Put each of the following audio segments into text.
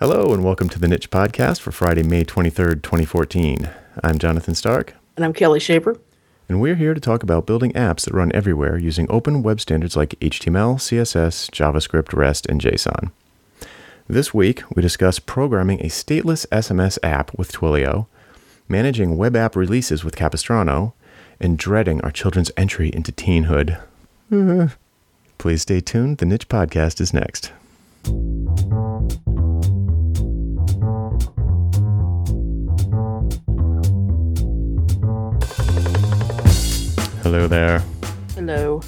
Hello, and welcome to the Niche Podcast for Friday, May 23rd, 2014. I'm Jonathan Stark, And I'm Kelli Shaver. and we're here to talk about building apps that run everywhere using open web standards like HTML, CSS, JavaScript, REST, and JSON. This week, we discuss programming a stateless SMS app with Twilio, managing web app releases with Capistrano, and dreading our children's entry into teenhood. Please stay tuned. The Niche Podcast is next. Hello there. Hello.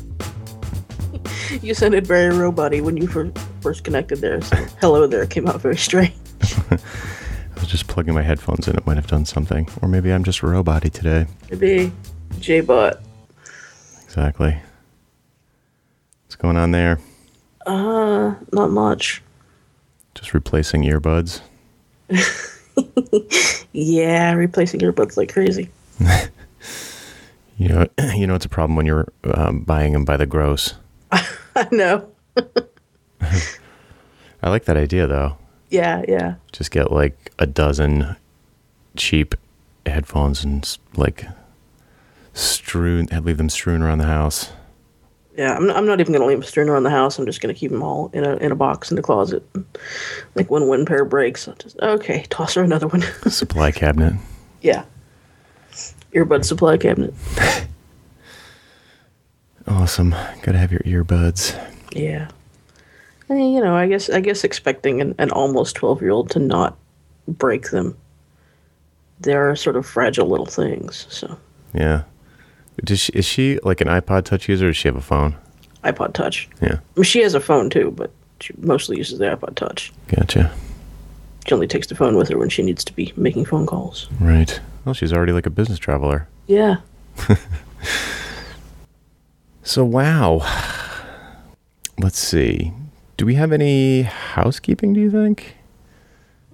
you sounded very robot when you fir- first connected there. So hello there came out very strange. I was just plugging my headphones in. It might have done something. Or maybe I'm just robot today. Maybe J-Bot. Exactly. What's going on there? Uh, not much. Just replacing earbuds. Yeah, replacing earbuds like crazy. You know, you know it's a problem when you're um, buying them by the gross. I know. I like that idea though. Yeah, yeah. Just get like a dozen cheap headphones and like strewn, leave them strewn around the house. Yeah, I'm not, I'm not even going to leave them strewn around the house. I'm just going to keep them all in a, in a box in the closet. Like when one pair breaks, I'll just, okay, toss her another one. Supply cabinet. yeah. Earbud supply cabinet. Awesome. Gotta have your earbuds. Yeah. I mean, you know, I guess I guess expecting an, an almost twelve year old to not break them. They're sort of fragile little things. So Yeah. Does she, is she like an iPod Touch user or does she have a phone? iPod Touch. Yeah. I mean, she has a phone too, but she mostly uses the iPod Touch. Gotcha. She only takes the phone with her when she needs to be making phone calls. Right. Well, she's already like a business traveler. Yeah. So, wow. Let's see. Do we have any housekeeping, do you think?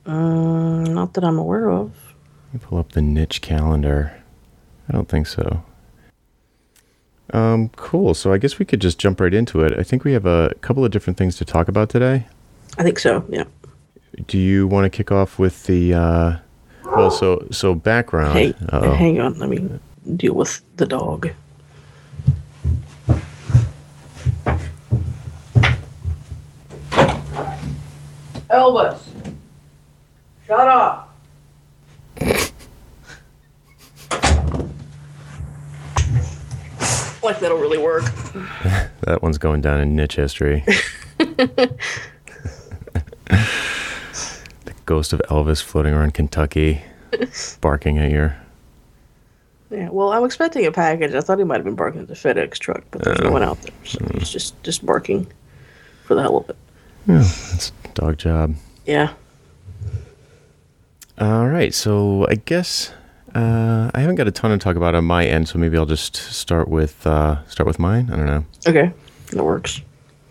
Um, not that I'm aware of. Let me pull up the niche calendar. I don't think so. Um, cool. So I guess we could just jump right into it. I think we have a couple of different things to talk about today. I think so. Yeah. Do you want to kick off with the uh well so so background. Hey, Uh-oh. hang on. Let me deal with the dog. Elvis, shut up. like that'll really work. That one's going down in niche history. ghost of Elvis floating around Kentucky, barking at your Yeah, well, I'm expecting a package. I thought he might have been barking at the FedEx truck, but there's no one out there, so he's just just barking for the hell of it. Yeah, that's dog job. Yeah. All right, so I guess uh, I haven't got a ton to talk about on my end, so maybe I'll just start with uh, start with mine. I don't know. Okay, that works.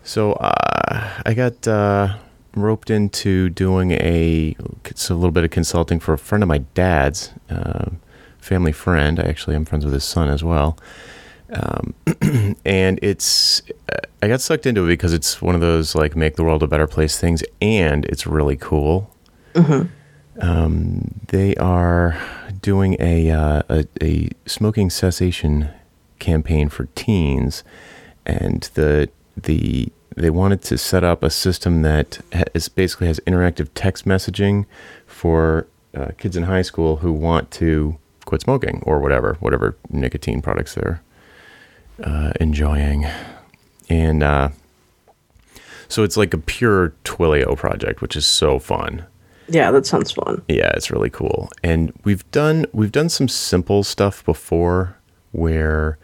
So uh, I got uh, roped into doing a it's a little bit of consulting for a friend of my dad's, uh, family friend. I actually am friends with his son as well. Um, and it's uh, I got sucked into it because it's one of those like make the world a better place things, and it's really cool. Um, they are doing a, uh, a a smoking cessation campaign for teens, and the the they wanted to set up a system that ha- is basically has interactive text messaging for uh, kids in high school who want to quit smoking or whatever whatever nicotine products they're uh, enjoying, and uh, so it's like a pure Twilio project, which is so fun. Yeah, that sounds fun. Yeah, it's really cool. And we've done we've done some simple stuff before where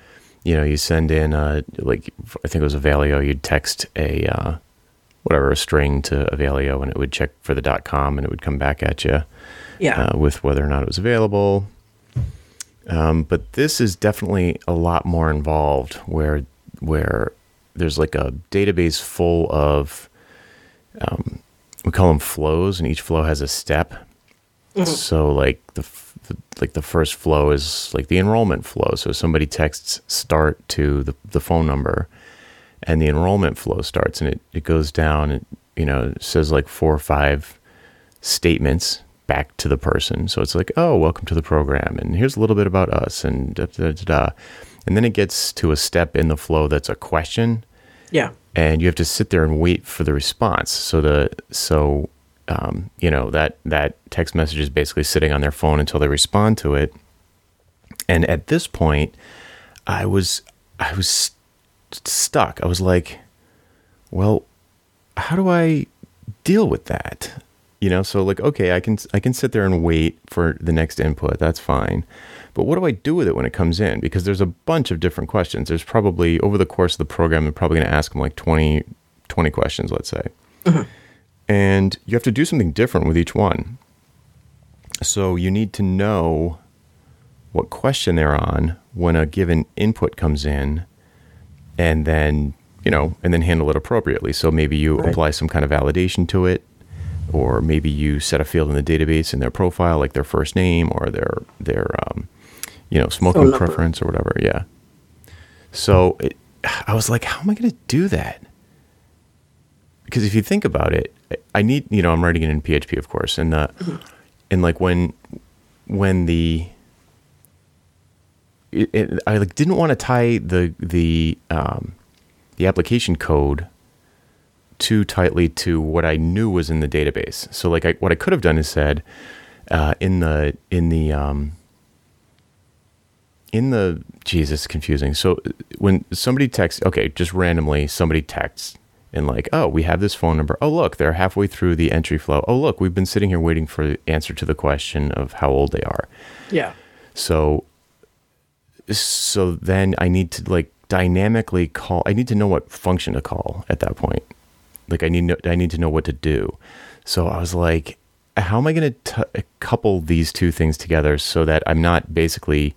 you know, you send in a, like I think it was Avalio, you'd text a uh whatever a string to Avalio and it would check for the .com and it would come back at you Yeah. uh, with whether or not it was available. Um, but this is definitely a lot more involved where where there's like a database full of um, we call them flows and each flow has a step. Mm-hmm. So like the, the like the first flow is like the enrollment flow. So somebody texts start to the, the phone number and the enrollment flow starts and it, it goes down and you know says like four or five statements back to the person. So it's like, oh, welcome to the program, and here's a little bit about us, and da da da da. And then it gets to a step in the flow that's a question, Yeah. and you have to sit there and wait for the response. So the so um, you know that that text message is basically sitting on their phone until they respond to it. And at this point, I was I was st- stuck. I was like, well, how do I deal with that? You know, so like, okay, I can I can sit there and wait for the next input. That's fine. But what do I do with it when it comes in? Because there's a bunch of different questions. There's probably over the course of the program, I'm probably going to ask them like 20, 20 questions, let's say. And you have to do something different with each one. So you need to know what question they're on when a given input comes in and then, you know, and then handle it appropriately. So maybe you Right. apply some kind of validation to it or maybe you set a field in the database in their profile like their first name or their their um, you know, smoking preference or whatever, yeah. So it, I was like, how am I going to do that? Because if you think about it, I need, you know, I'm writing it in PHP, of course, and the, and like when, when the, it, it, I like didn't want to tie the the um, the application code too tightly to what I knew was in the database. So like I, what I could have done is said uh, in the in the um, in the Jesus confusing. So uh, when somebody texts, okay, just randomly somebody texts and like, oh, we have this phone number. Oh, look, they're halfway through the entry flow. Oh, look, we've been sitting here waiting for the answer to the question of how old they are. Yeah. So so then I need to like dynamically call I need to know what function to call at that point. Like I need no, I need to know what to do. So I was like how am I going to couple these two things together so that I'm not basically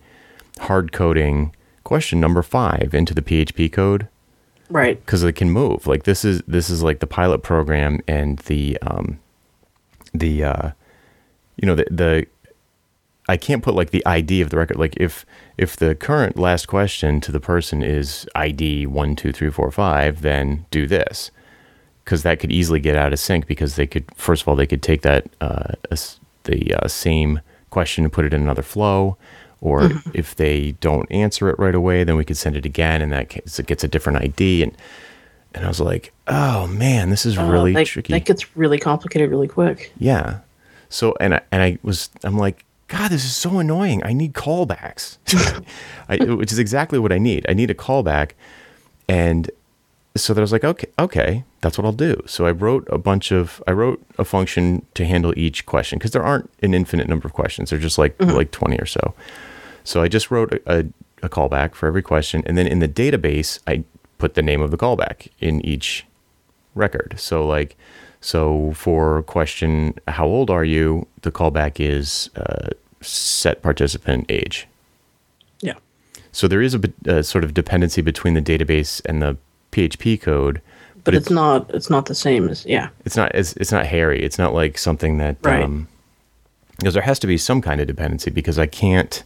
hard coding question number 5 into the PHP code Right. because it can move. Like this is this is like the pilot program and the um the uh you know the the I can't put like the ID of the record. Like if if the current last question to the person is ID one two three four five, then do this because that could easily get out of sync because they could first of all they could take that uh, the uh, same question and put it in another flow. Or if they don't answer it right away, then we could send it again, and that case it gets a different ID. And and I was like, oh man, this is Uh, really that, tricky. That gets really complicated really quick. Yeah. So and I, and I was I'm like, God, this is so annoying. I need callbacks, I, which is exactly what I need. I need a callback, and so that I was like, okay, okay, that's what I'll do. So I wrote a bunch of I wrote a function to handle each question because there aren't an infinite number of questions. They're just like like twenty or so. So I just wrote a, a, a callback for every question, and then in the database, I put the name of the callback in each record. So like, so for question, how old are you? The callback is uh, set participant age. Yeah. So there is a, a sort of dependency between the database and the PHP code, But, it's, not it's not the same as yeah. it's not it's, it's not hairy. It's not like something that Right. um, because there has to be some kind of dependency because I can't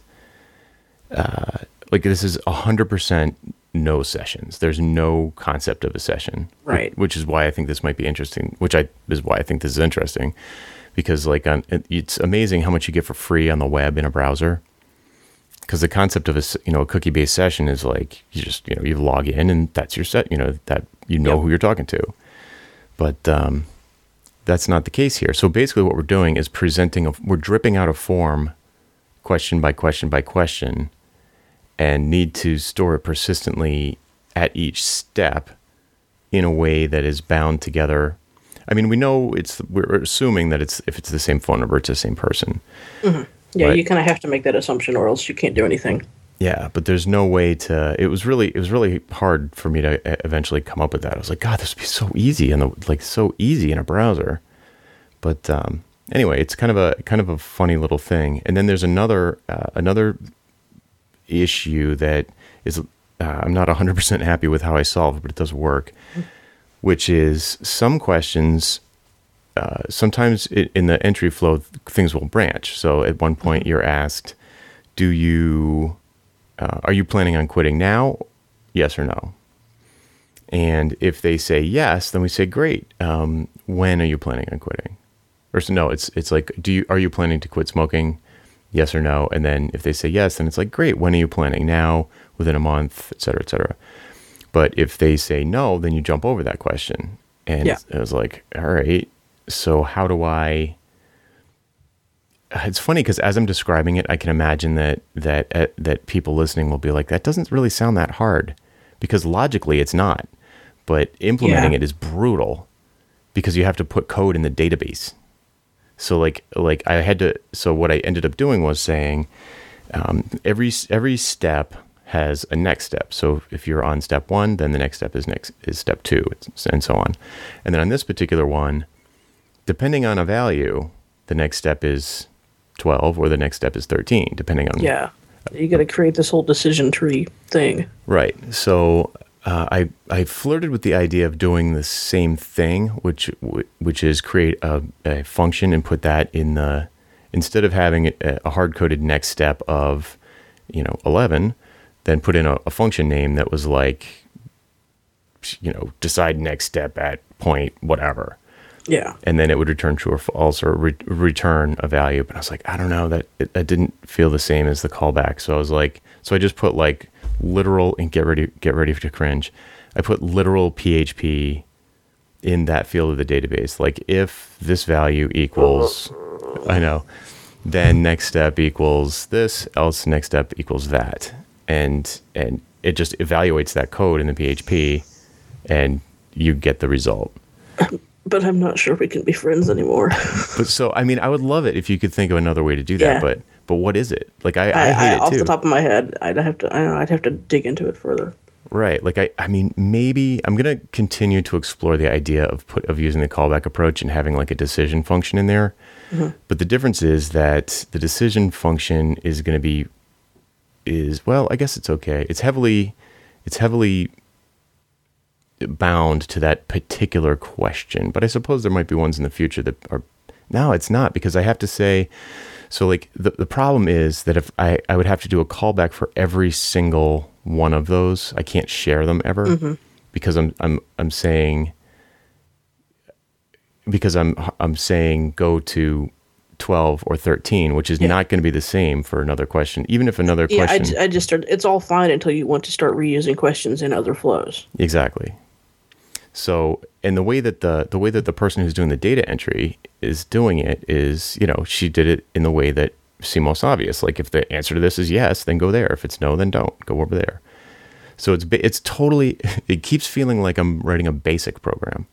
uh, like this is a hundred percent no sessions. There's no concept of a session, Right. Which is why I think this might be interesting. Which I is why I think this is interesting because like on it's amazing how much you get for free on the web in a browser. Because the concept of a you know a cookie based session is like you just you know you log in and that's your set you know that you know Yep. who you're talking to, but um, that's not the case here. So basically, what we're doing is presenting a we're dripping out a form, question by question by question, and need to store it persistently at each step in a way that is bound together. I mean, we know it's we're assuming that it's if it's the same phone number, it's the same person. Yeah, Right. you kind of have to make that assumption, or else you can't do anything. Yeah, but there's no way to. It was really, it was really hard for me to eventually come up with that. I was like, God, this would be so easy in the like so easy in a browser. But um, anyway, it's kind of a kind of a funny little thing. And then there's another uh, another issue that is uh, I'm not 100 percent happy with how I solve it, but it does work. Which is some questions uh, sometimes it, in the entry flow, things will branch. So at one point, you're asked, "Do you uh, are you planning on quitting now? Yes or no?" And if they say yes, then we say, "Great. Um, when are you planning on quitting?" or so, no, it's it's like, do you are you planning to quit smoking? Yes or no, and then if they say yes, then it's like, great. When are you planning? Now, within a month, et cetera, et cetera. But if they say no, then you jump over that question, and Yeah. it was like, all right, so how do I? It's funny because as I'm describing it, I can imagine that that uh, that people listening will be like, that doesn't really sound that hard, because logically it's not, but implementing Yeah. it is brutal, because you have to put code in the database. So like like I had to. So what I ended up doing was saying, um, every every step has a next step. So if you're on step one, then the next step is next is step two, and so on. And then on this particular one, depending on a value, the next step is twelve, or the next step is thirteen, depending on Yeah. You got to create this whole decision tree thing. Right. So uh, I I flirted with the idea of doing the same thing, which which is create a, a function and put that in the instead of having a, a hard coded next step of you know eleven, then put in a, a function name that was like you know decide next step at point whatever Yeah. and then it would return true or false or re- return a value. But I was like, I don't know that it, didn't feel the same as the callback. So I was like, so I just put like literal and get ready get ready to cringe. I put literal PHP in that field of the database. Like if this value equals, I know, then next step equals this, else next step equals that, and and it just evaluates that code in the PHP, and you get the result. But I'm not sure we can be friends anymore. But so, I mean, I would love it if you could think of another way to do that. Yeah. But but what is it? Like I, I, I, hate I, it off too. the top of my head, I'd have to. I don't know. I'd have to dig into it further. right. Like I, I mean, maybe I'm gonna continue to explore the idea of put of using the callback approach and having like a decision function in there. Mm-hmm. But the difference is that the decision function is going to be is well, I guess it's okay. It's heavily it's heavily bound to that particular question. But I suppose there might be ones in the future that are no, it's not because I have to say so like the the problem is that if I, I would have to do a callback for every single one of those. I can't share them ever mm-hmm. because I'm I'm I'm saying because I'm I'm saying go to 12 or 13, which is Yeah. not going to be the same for another question. Even if another Yeah, I, question just started. It's all fine until you want to start reusing questions in other flows. Exactly. So, and the way that the the way that the person who's doing the data entry is doing it is, you know, she did it in the way that seemed most obvious. Like, if the answer to this is yes, then go there. If it's no, then don't go over there. So it's it's totally. It keeps feeling like I'm writing a basic program,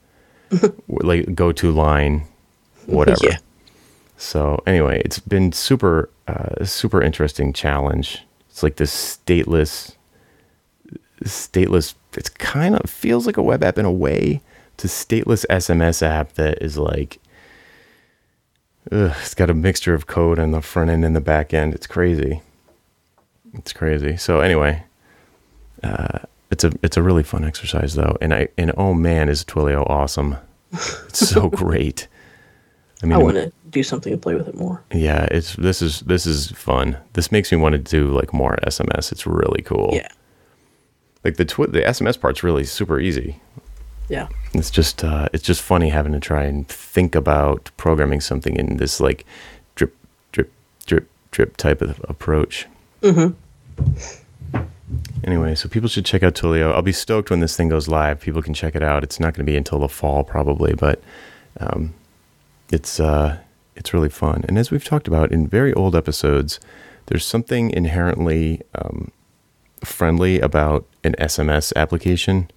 like go to line, whatever. Yeah. So anyway, it's been super, uh, super interesting challenge. It's like this stateless, stateless. It's kind of feels like a web app in a way. It's a stateless SMS app that is like, ugh, it's got a mixture of code on the front end and the back end. It's crazy. It's crazy. So anyway, uh, it's a it's a really fun exercise though, and I and oh man, is Twilio awesome! It's so great. I mean, I want to do something to play with it more. yeah, it's this is this is fun. This makes me want to do like more SMS. It's really cool. Yeah. Like the twi- the SMS part's really super easy. Yeah. It's just uh, it's just funny having to try and think about programming something in this like drip drip drip drip type of approach. Mm-hmm. Anyway, so people should check out Twilio. I'll be stoked when this thing goes live. People can check it out. It's not going to be until the fall probably, but um, it's uh, it's really fun. And as we've talked about in very old episodes, there's something inherently um, friendly about an SMS application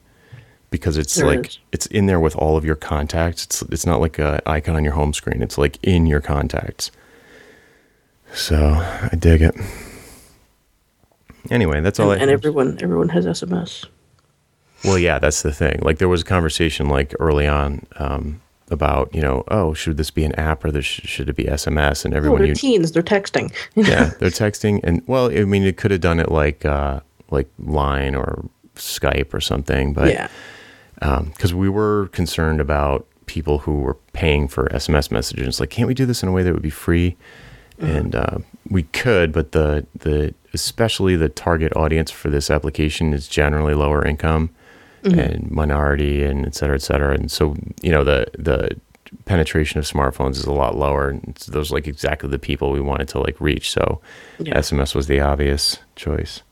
because it's There like is. it's in there with all of your contacts. It's it's not like a icon on your home screen. It's like in your contacts. So I dig it. Anyway, that's all And, I. and everyone, everyone has SMS. Well, yeah, that's the thing. Like there was a conversation like early on um, about you know oh should this be an app or this sh- should it be SMS and Oh, everyone they're you teens. They're texting. yeah they're texting and well I mean it could have done it like uh, like Line or Skype or something but yeah. Um, because we were concerned about people who were paying for SMS messages. Like, can't we do this in a way that would be free? Mm-hmm. And uh, we could, but the the especially the target audience for this application is generally lower income mm-hmm. and minority and et cetera, et cetera. And so you know the the penetration of smartphones is a lot lower. And those are like exactly the people we wanted to like reach. So Yeah. SMS was the obvious choice.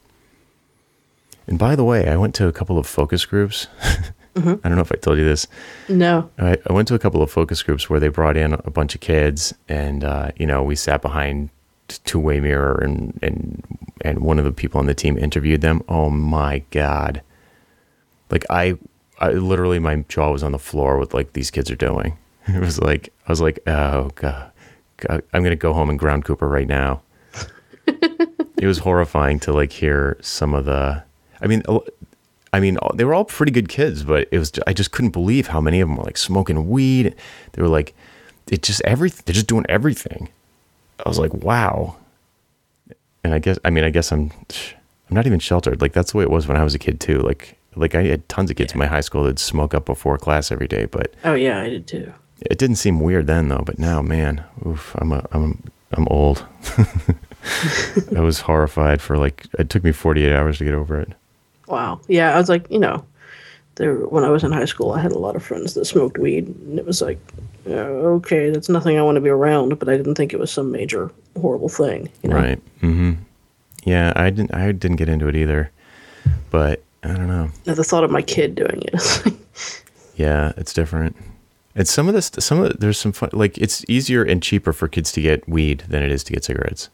And by the way, I went to a couple of focus groups. I don't know if I told you this. No. I, I went to a couple of focus groups where they brought in a bunch of kids, and uh, you know we sat behind two way mirror, and and and one of the people on the team interviewed them. Oh my god! Like I, I literally my jaw was on the floor with like these kids are doing. It was like I was like, oh god, god I'm gonna go home and ground Cooper right now. it was horrifying to like hear some of the. I mean, I mean, they were all pretty good kids, but it was I just couldn't believe how many of them were like smoking weed. They were like, it just everything. They're just doing everything. I was like, wow. And I guess I mean I guess I'm I'm not even sheltered. Like that's the way it was when I was a kid too. Like like I had tons of kids in my high school that'd smoke up before class every day, but Oh yeah, I did too. it didn't seem weird then though. But now, man, oof, I'm a, I'm I'm old. I was horrified for like it took me 48 hours to get over it. Wow. Yeah, I was like, you know, there when I was in high school, I had a lot of friends that smoked weed, and it was like, uh, okay, that's nothing I want to be around, but I didn't think it was some major horrible thing. You know? Right. Mm-hmm. Yeah, I didn't. I didn't get into it either, but I don't know. Now, the thought of my kid doing it. Yeah, it's different. And some of this, some of the, there's some fun. Like it's easier and cheaper for kids to get weed than it is to get cigarettes.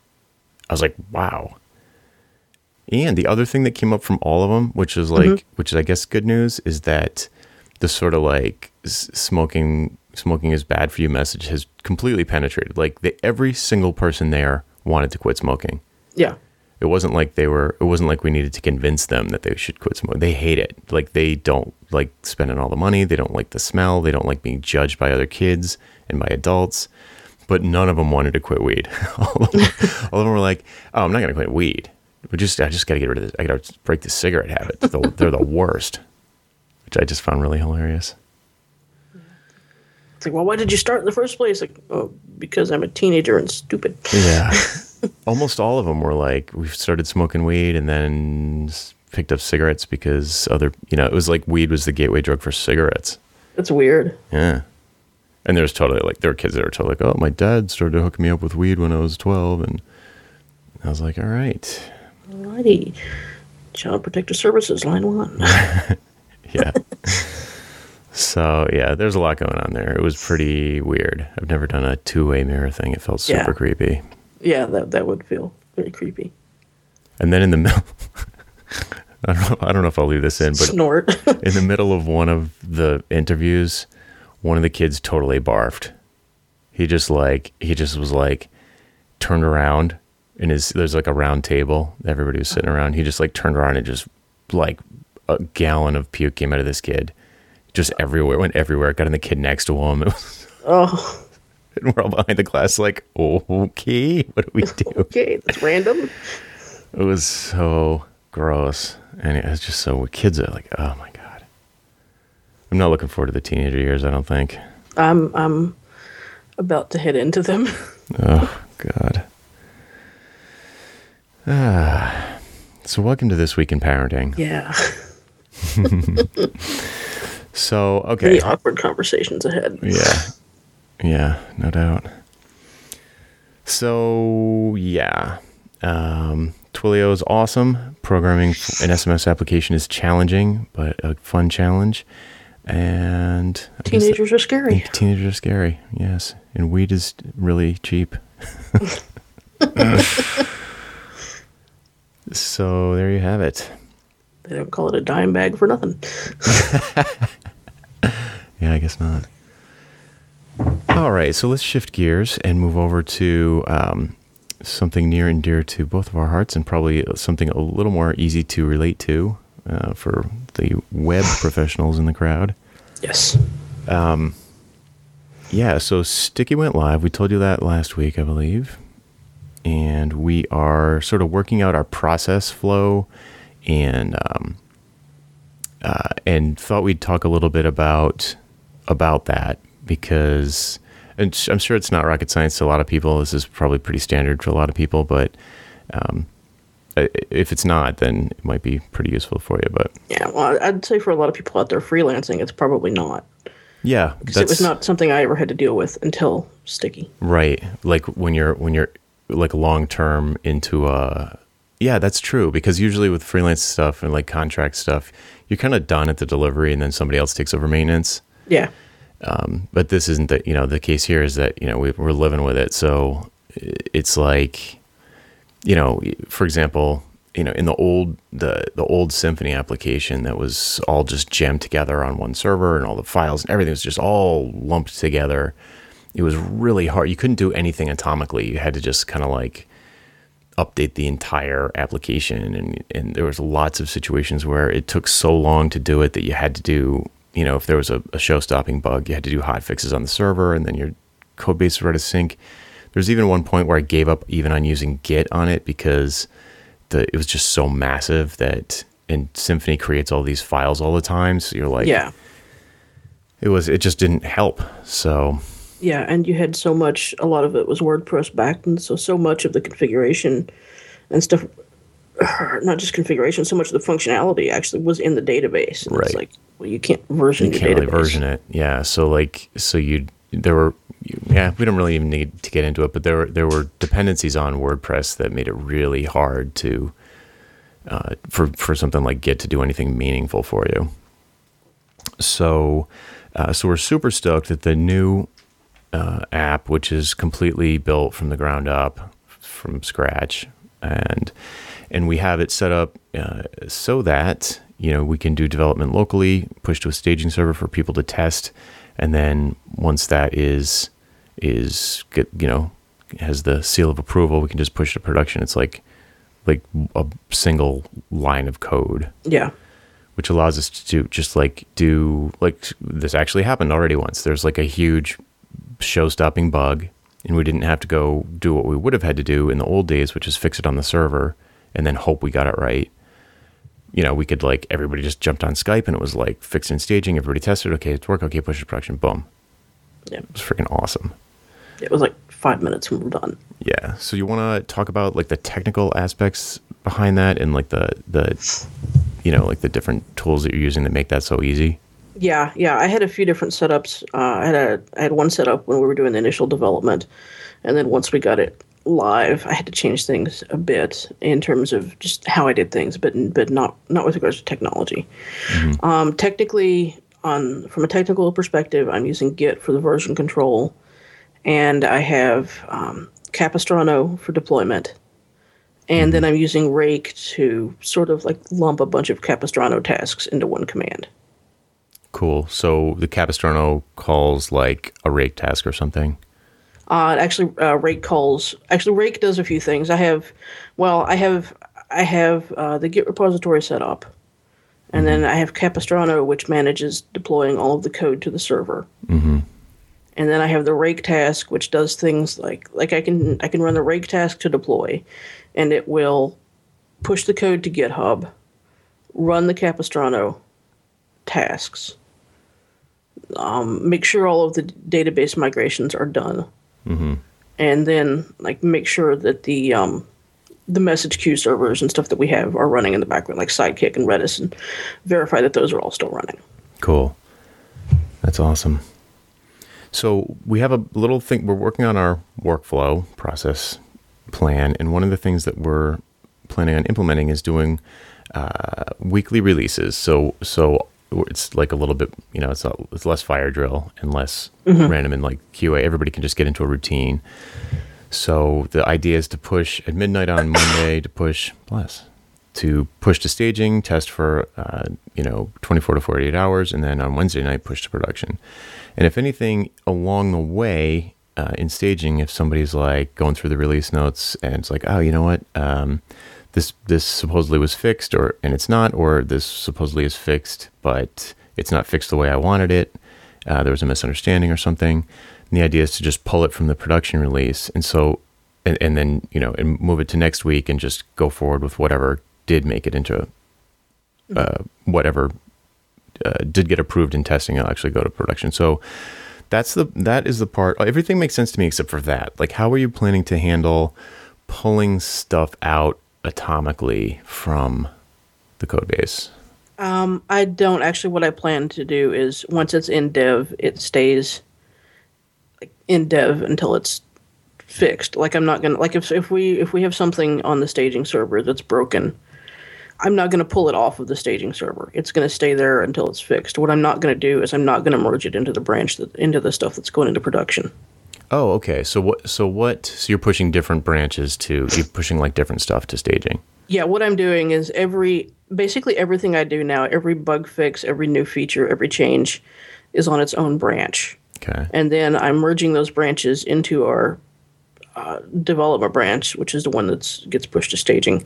I was like, wow. And the other thing that came up from all of them, which is like, mm-hmm. which is I guess good news, is that the sort of like smoking smoking is bad for you message has completely penetrated. Like the, every single person there wanted to quit smoking. yeah, It wasn't like they were. It wasn't like we needed to convince them that they should quit smoking. They hate it. Like they don't like spending all the money. They don't like the smell. They don't like being judged by other kids and by adults. But none of them wanted to quit weed. all, of them, all of them were like, "Oh, I'm not going to quit weed. We just, I just got to get rid of this. I got to break the cigarette habit. They're the, they're the worst." Which I just found really hilarious. it's like, well, why did you start in the first place? Like, oh, because I'm a teenager and stupid. Yeah. Almost all of them were like, we started smoking weed and then picked up cigarettes because other, you know, it was like weed was the gateway drug for cigarettes. That's weird. Yeah. And there's totally like, there were kids that were totally like, oh, my dad started hooking me up with weed when I was 12. And I was like, all right. Alrighty. Child Protective Services, line one. Yeah. so, yeah, there's a lot going on there. It was pretty weird. I've never done a two way mirror thing. It felt super Yeah. creepy. yeah, that that would feel very creepy. And then in the middle, I don't know, I don't know if I'll leave this in, but Snort. in the middle of one of the interviews, one of the kids totally barfed. He just like he just was like turned around and his there's like a round table. Everybody was sitting uh-huh. around. He just like turned around and just like a gallon of puke came out of this kid. Just uh-huh. everywhere, went everywhere. Got in the kid next to him. It was, oh, and we're all behind the glass, like, okay, what do we do? okay, that's random. It was so gross, and it was just so kids are like, oh my god. I'm not looking forward to the teenager years. I don't think. I'm I'm about to head into them. Oh god. Ah. So welcome to this week in parenting. yeah, So okay, very awkward conversations ahead. yeah, yeah, no doubt. So yeah, um, Twilio is awesome. Programming an SMS application is challenging, but a fun challenge. And I Teenagers are scary. Teenagers are scary, yes. And weed is really cheap. so there you have it. They don't call it a dime bag for nothing. Yeah, I guess not. All right, so let's shift gears and move over to um, something near and dear to both of our hearts and probably something a little more easy to relate to uh, for the web professionals in the crowd. Yes. Yeah, so Sticky went live. We told you that last week, I believe. And we are sort of working out our process flow and um, uh, and thought we'd talk a little bit about about that because and I'm sure it's not rocket science to a lot of people. This is probably pretty standard for a lot of people, but um, if it's not, then it might be pretty useful for you. But Yeah. Well, I'd say for a lot of people out there freelancing, it's probably not. Yeah, because it was not something I ever had to deal with until Sticky. right. Like when you're when you're like long term into a yeah, that's true because usually with freelance stuff and like contract stuff, you're kind of done at the delivery and then somebody else takes over maintenance. Yeah, um, but this isn't the you know the case here is that you know we, we're living with it so it's like you know for example you know in the old the the old Symfony application that was all just jammed together on one server and all the files and everything was just all lumped together it was really hard. You couldn't do anything atomically. You had to just kind of like update the entire application and and there was lots of situations where it took so long to do it that you had to do you know if there was a, a show stopping bug you had to do hot fixes on the server and then your code base was out of sync there's even one point where I gave up even on using Git on it because the it was just so massive that and Symfony creates all these files all the time so you're like yeah, it was it just didn't help. So yeah. And you had so much. A lot of it was WordPress backed, and so so much of the configuration and stuff. Not just configuration, so much of the functionality actually was in the database. And Right. It's like, well, you can't version you your can't database. really version it. Yeah. So like, so you there were, yeah, we don't really even need to get into it, but there were there were dependencies on WordPress that made it really hard to uh, for for something like Git to do anything meaningful for you. So, uh, so we're super stoked that the new uh, app, which is completely built from the ground up, from scratch, and and we have it set up uh, so that you know we can do development locally, push to a staging server for people to test, and then once that is is get you know has the seal of approval, we can just push to production. It's like like a single line of code Yeah, which allows us to just like do like this actually happened already once. There's like a huge show stopping bug, and we didn't have to go do what we would have had to do in the old days, which is fix it on the server and then hope we got it right. You know, we could like everybody just jumped on Skype and it was like fixed and staging. Everybody tested, okay, it's work, okay, push to production, boom. yeah. It was freaking awesome. It was like five minutes and we're done. Yeah. So you want to talk about like the technical aspects behind that and like the the you know like the different tools that you're using that make that so easy. Yeah, yeah. I had a few different setups. Uh, I had a I had one setup when we were doing the initial development, and then once we got it live, I had to change things a bit in terms of just how I did things, but but not not with regards to technology. Um, technically, on from a technical perspective, I'm using Git for the version control, and I have um, Capistrano for deployment. And then I'm using Rake to sort of like lump a bunch of Capistrano tasks into one command. Cool. So the Capistrano calls like a rake task or something. Uh, actually, uh, Rake calls. Actually, Rake does a few things. I have, well, I have, I have uh, the Git repository set up, and then I have Capistrano, which manages deploying all of the code to the server. Mm-hmm. And then I have the Rake task, which does things like like I can I can run the Rake task to deploy, and it will push the code to GitHub, run the Capistrano tasks, um, make sure all of the database migrations are done and then like make sure that the um, the message queue servers and stuff that we have are running in the background, like Sidekiq and Redis, and verify that those are all still running. Cool. That's awesome. So we have a little thing. We're working on our workflow process plan, and one of the things that we're planning on implementing is doing uh, weekly releases. So so it's like a little bit, you know, it's a, it's less fire drill and less random and like QA. Everybody can just get into a routine. So the idea is to push at midnight on Monday to push bless to push to staging, test for uh, you know 24 to 48 hours, and then on Wednesday night push to production. And if anything along the way uh, in staging, if somebody's like going through the release notes and it's like, oh, you know what, um, this this supposedly was fixed, or and it's not, or this supposedly is fixed, but it's not fixed the way I wanted it. Uh, there was a misunderstanding or something. And the idea is to just pull it from the production release, and so and, and then you know and move it to next week and just go forward with whatever did make it into uh, whatever uh, did get approved in testing it'll actually go to production so that's the that is the part everything makes sense to me except for that like how are you planning to handle pulling stuff out atomically from the code base Um, I don't actually. What I plan to do is once it's in dev, it stays in dev until it's fixed. Like I'm not gonna like if if we if we have something on the staging server that's broken, I'm not gonna pull it off of the staging server. It's gonna stay there until it's fixed. What I'm not gonna do is I'm not gonna merge it into the branch that into the stuff that's going into production. Oh, okay. So what? So what? So you're pushing different branches to you're pushing like different stuff to staging. Yeah, what I'm doing is every basically everything I do now, every bug fix, every new feature, every change is on its own branch. Okay. And then I'm merging those branches into our uh, development branch, which is the one that gets pushed to staging.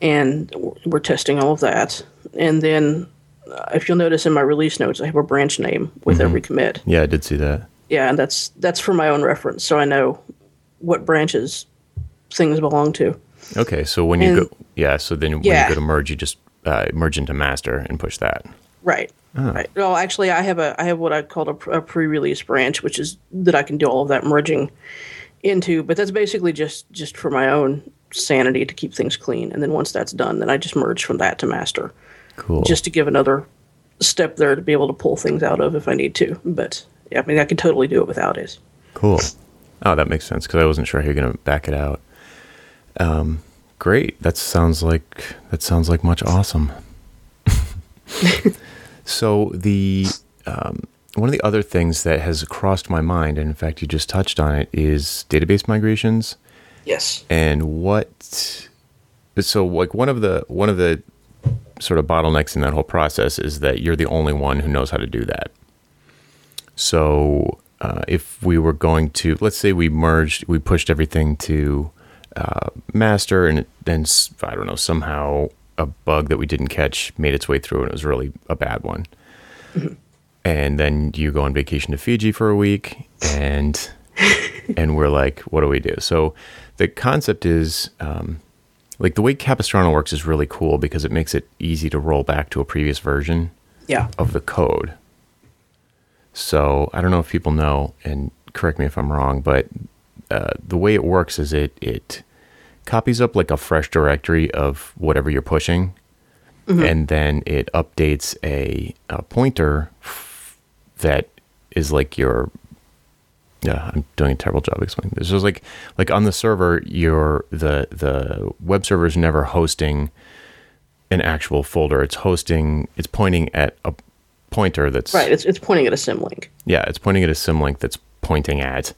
And we're testing all of that. And then, uh, if you'll notice in my release notes, I have a branch name with every commit. Yeah, I did see that. Yeah, and that's that's for my own reference, so I know what branches things belong to. Okay, so when you And- go, yeah, so then when Yeah. you go to merge, you just uh, merge into master and push that. Right. Right. Well, actually, I have a I have what I call a, a pre-release branch, which is that I can do all of that merging into. But that's basically just just for my own sanity to keep things clean. And then once that's done, then I just merge from that to master, Cool. just to give another step there to be able to pull things out of if I need to. But I mean, I can totally do it without it. cool. Oh, that makes sense because I wasn't sure how you're gonna back it out. Um, great. That sounds like that sounds like much awesome. so the um, one of the other things that has crossed my mind, and in fact you just touched on it, is database migrations. Yes. and what so like one of the one of the sort of bottlenecks in that whole process is that you're the only one who knows how to do that so uh, if we were going to let's say we merged we pushed everything to uh, master and then I don't know somehow a bug that we didn't catch made its way through and it was really a bad one and then you go on vacation to fiji for a week and and we're like, what do we do? So the concept is um, like the way Capistrano works is really cool because it makes it easy to roll back to a previous version Yeah. of the code. So I don't know if people know, and correct me if I'm wrong, but uh, the way it works is it it copies up like a fresh directory of whatever you're pushing, and then it updates a, a pointer f- that is like your yeah, I'm doing a terrible job explaining this. So it's like like on the server, your the the web server is never hosting an actual folder. It's hosting it's pointing at a pointer that's Right. It's it's pointing at a symlink. yeah, it's pointing at a symlink that's pointing at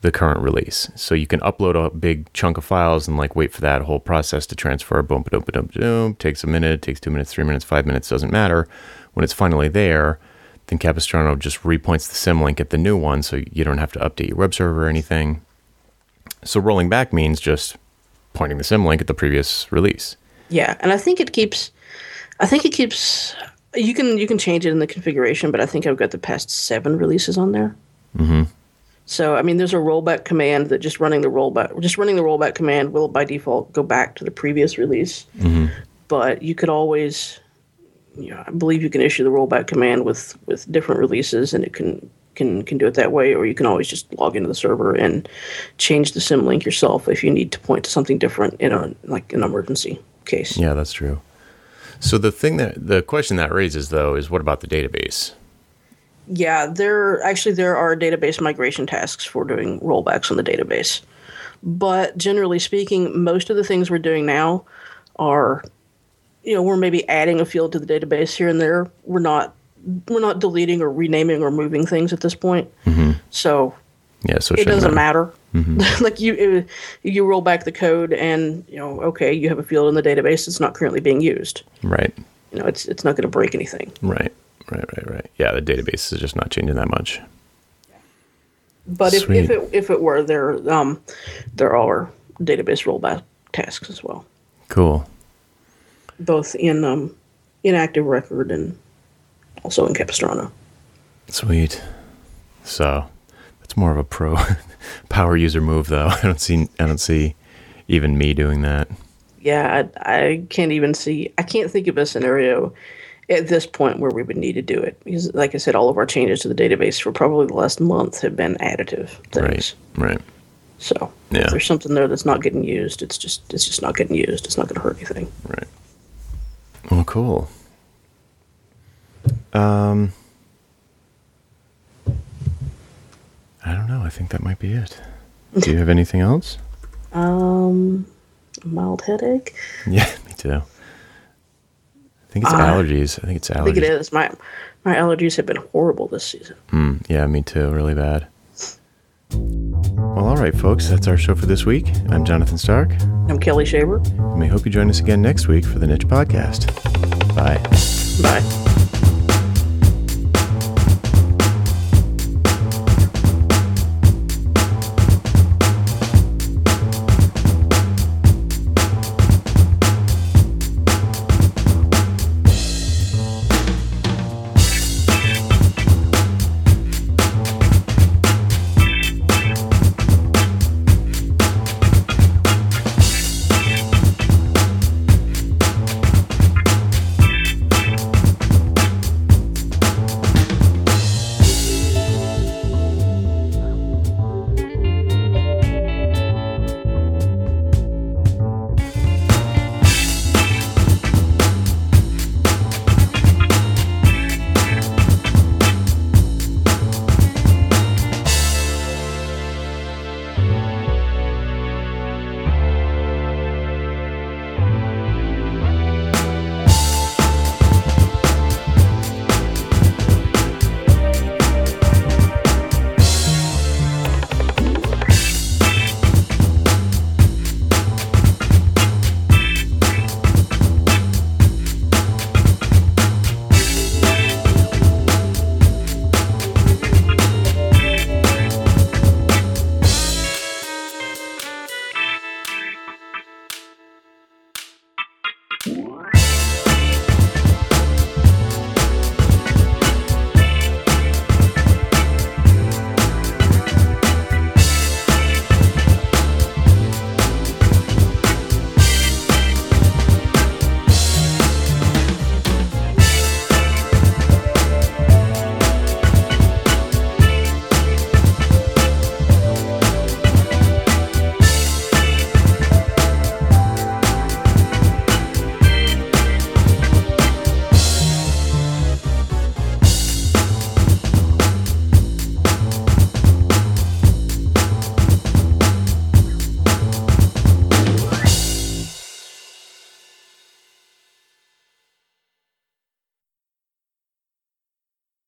the current release. So you can upload a big chunk of files and like wait for that whole process to transfer. Boom, boom, boom, boom. Takes a minute, takes two minutes, three minutes, five minutes, doesn't matter. When it's finally there, then Capistrano just repoints the symlink at the new one, so you don't have to update your web server or anything. So rolling back means just pointing the symlink at the previous release. Yeah, and I think it keeps. I think it keeps. You can you can change it in the configuration, but I think I've got the past seven releases on there. Mm-hmm. So I mean, there's a rollback command that just running the rollback, just running the rollback command will by default go back to the previous release. But you could always, you know, I believe you can issue the rollback command with with different releases, and it can can can do it that way, or you can always just log into the server and change the symlink yourself if you need to point to something different in a like an emergency case. Yeah, that's true. So the thing that the question that raises though is what about the database? Yeah, there actually there are database migration tasks for doing rollbacks on the database. But generally speaking, most of the things we're doing now are you know, we're maybe adding a field to the database here and there. We're not we're not deleting or renaming or moving things at this point. Mm-hmm. So Yeah, so it doesn't matter. like you it, you roll back the code and, you know, okay, you have a field in the database that's not currently being used. Right, You know, it's it's not going to break anything. right, right, right, right. Yeah, the database is just not changing that much. But if, Sweet. if it if it were there, um, there are database rollback tasks as well, Cool. both in um, in Active Record and also in Capistrano. Sweet. So that's more of a pro power user move, though. I don't see. I don't see even me doing that. Yeah, I, I can't even see. I can't think of a scenario at this point where we would need to do it because, like I said, all of our changes to the database for probably the last month have been additive things. Right. Right. So Yeah. if there's something there that's not getting used, it's just it's just not getting used. It's not going to hurt anything. Right. Well, cool. Um, I don't know. I think that might be it. Do you have anything else? Um, mild headache. Yeah, me too. I think it's Uh, allergies. I think it's allergies. I think it is. My my allergies have been horrible this season. Mm, yeah, me too. Really bad. Well, all right, folks. That's our show for this week. I'm Jonathan Stark. I'm Kelli Shaver. And we hope you join us again next week for the Niche Podcast. Bye. Bye.